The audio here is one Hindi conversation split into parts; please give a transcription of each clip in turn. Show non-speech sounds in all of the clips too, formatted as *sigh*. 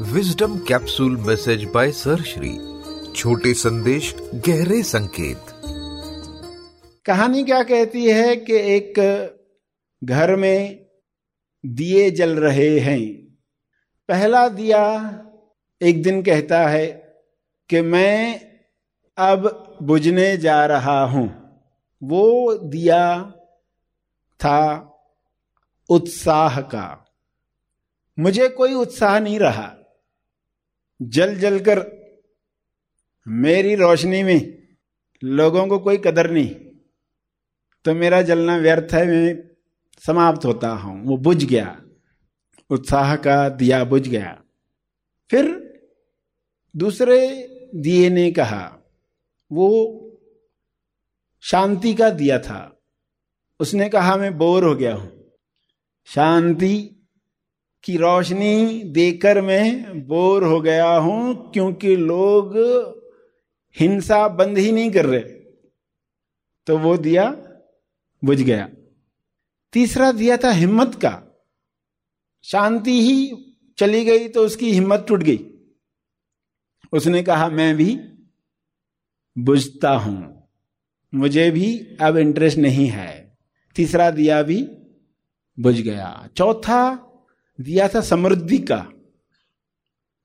Wisdom capsule message by sir Shri छोटे संदेश गहरे संकेत कहानी क्या कहती है कि एक घर में दिए जल रहे हैं। पहला दिया एक दिन कहता है कि मैं अब बुझने जा रहा हूँ। वो दिया था उत्साह का। मुझे कोई उत्साह नहीं रहा। जल जल कर मेरी रोशनी में लोगों को कोई कदर नहीं। तो मेरा जलना व्यर्थ है, मैं समाप्त होता हूँ। वो बुझ गया, उत्साह का दिया बुझ गया। फिर दूसरे दिए ने कहा, वो शांति का दिया था। उसने कहा, मैं बोर हो गया हूँ। शांति की रोशनी देकर मैं बोर हो गया हूँ, क्योंकि लोग हिंसा बंद ही नहीं कर रहे। तो वो दिया बुझ गया। तीसरा दिया था हिम्मत का। शांति ही चली गई तो उसकी हिम्मत टूट गई। उसने कहा, मैं भी बुझता हूँ, मुझे भी अब इंटरेस्ट नहीं है। तीसरा दिया भी बुझ गया। चौथा दिया था समृद्धि का।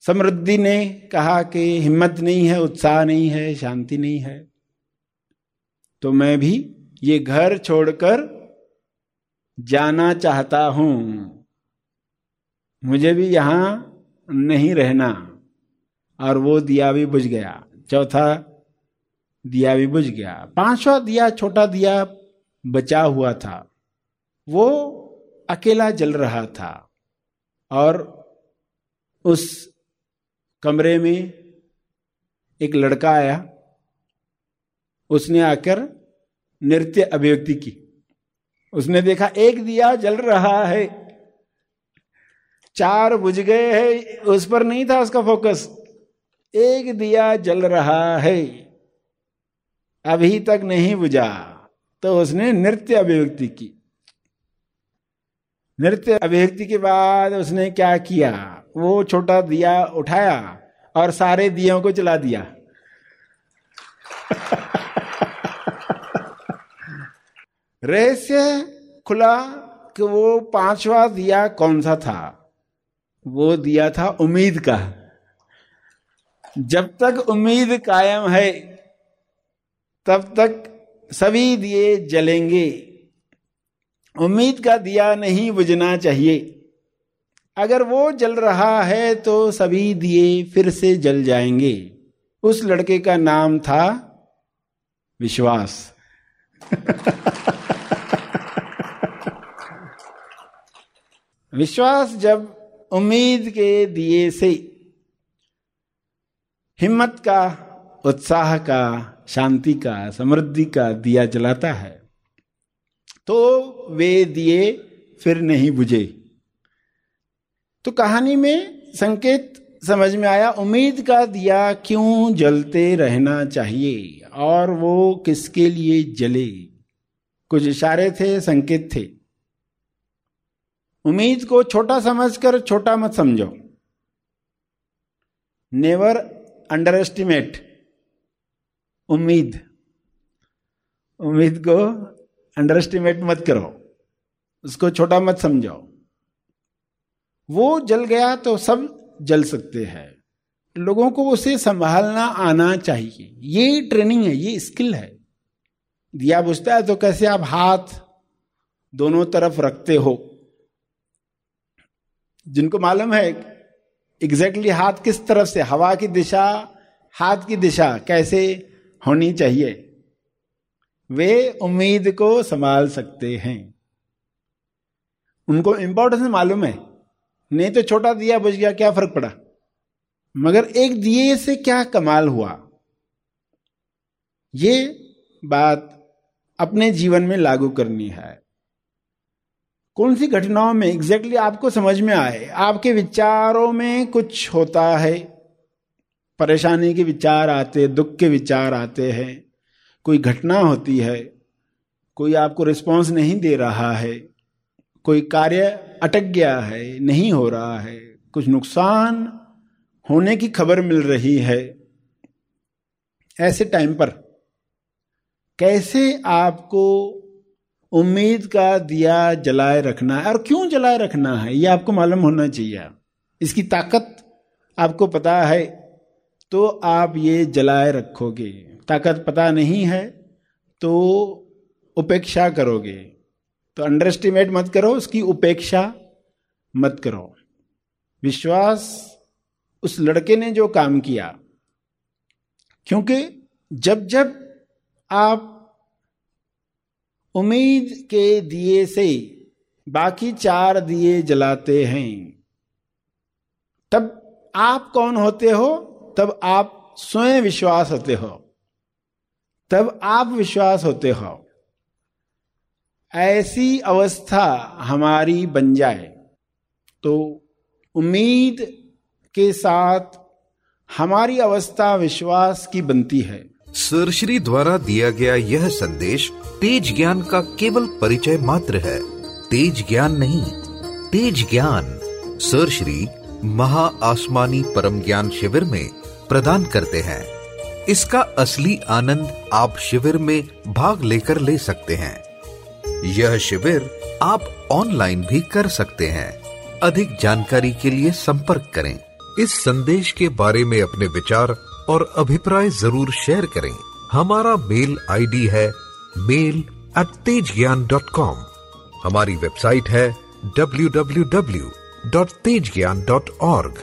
समृद्धि ने कहा कि हिम्मत नहीं है, उत्साह नहीं है, शांति नहीं है। तो मैं भी ये घर छोड़कर जाना चाहता हूँ। मुझे भी यहाँ नहीं रहना। और वो दिया भी बुझ गया। चौथा दिया भी बुझ गया। पांचवा दिया, छोटा दिया बचा हुआ था। वो अकेला जल रहा था। और उस कमरे में एक लड़का आया। उसने आकर नृत्य अभिव्यक्ति की। उसने देखा, एक दिया जल रहा है। चार बुझ गए हैं, उस पर नहीं था उसका फोकस। एक दिया जल रहा है, अभी तक नहीं बुझा। तो उसने नृत्य अभिव्यक्ति की। नृत्य अभिव्यक्ति के बाद उसने क्या किया? वो छोटा दिया उठाया और सारे दियों को चला दिया। *laughs* रहस्य खुला कि वो पांचवा दिया कौन सा था? वो दिया था उम्मीद का। जब तक उम्मीद कायम है, तब तक सभी दिए जलेंगे। उम्मीद का दिया नहीं बुझना चाहिए। अगर वो जल रहा है तो सभी दिए फिर से जल जाएँगे। उस लड़के का नाम था विश्वास। *laughs* विश्वास जब उम्मीद के दिए से हिम्मत का, उत्साह का, शांति का, समृद्धि का दिया जलाता है तो वे दिए, फिर नहीं बुझे। तो कहानी में संकेत समझ में आया, उम्मीद का दिया क्यों जलते रहना चाहिए और वो किसके लिए जले? कुछ इशारे थे, संकेत थे। उम्मीद को छोटा समझकर छोटा मत समझो। नेवर अंडर एस्टिमेट उम्मीद। उम्मीद को अंडर एस्टिमेट मत करो। उसको छोटा मत समझो वो जल गया तो सब जल सकते हैं। लोगों को उसे संभालना आना चाहिए। ये ट्रेनिंग है, ये स्किल है। दिया बुझता है तो कैसे आप हाथ दोनों तरफ़ रखते हो? जिनको मालूम है एग्जैक्टली हाथ किस तरफ़ से, हवा की दिशा, हाथ की दिशा कैसे होनी चाहिए। वे उम्मीद को संभाल सकते हैं। उनको इंपॉर्टेंस मालूम है। नहीं तो छोटा दिया बुझ गया, क्या फ़र्क पड़ा? मगर एक दिए से क्या कमाल हुआ? ये बात अपने जीवन में लागू करनी है। कौन सी घटनाओं में एग्जैक्टली exactly आपको समझ में आए? आपके विचारों में कुछ होता है। परेशानी के विचार आते, दुख के विचार आते हैं। कोई घटना होती है, कोई आपको रिस्पॉन्स नहीं दे रहा है, कोई कार्य अटक गया है, नहीं हो रहा है, कुछ नुकसान होने की खबर मिल रही है, ऐसे टाइम पर कैसे आपको उम्मीद का दिया जलाए रखना है? और क्यों जलाए रखना है? यह आपको मालूम होना चाहिए। इसकी ताकत आपको पता है तो आप ये जलाए रखोगे। ताकत पता नहीं है तो उपेक्षा करोगे। तो अंडर एस्टिमेट मत करो, उसकी उपेक्षा मत करो। विश्वास उस लड़के ने जो काम किया, क्योंकि जब जब आप उम्मीद के दिए से बाकी चार दिए जलाते हैं, तब आप कौन होते हो? तब आप स्वयं विश्वास होते हो। तब आप विश्वास होते हो। ऐसी अवस्था हमारी बन जाए तो उम्मीद के साथ हमारी अवस्था विश्वास की बनती है। सरश्री द्वारा दिया गया यह संदेश तेज ज्ञान का केवल परिचय मात्र है। तेज ज्ञान नहीं, तेज ज्ञान सरश्री महा आसमानी परम ज्ञान शिविर में प्रदान करते हैं। इसका असली आनंद आप शिविर में भाग लेकर ले सकते हैं। यह शिविर आप ऑनलाइन भी कर सकते हैं। अधिक जानकारी के लिए संपर्क करें। इस संदेश के बारे में अपने विचार और अभिप्राय ज़रूर शेयर करें। हमारा मेल आईडी है mail at Tej Gyan dot com हमारी वेबसाइट है W W W dot Tej Gyan dot org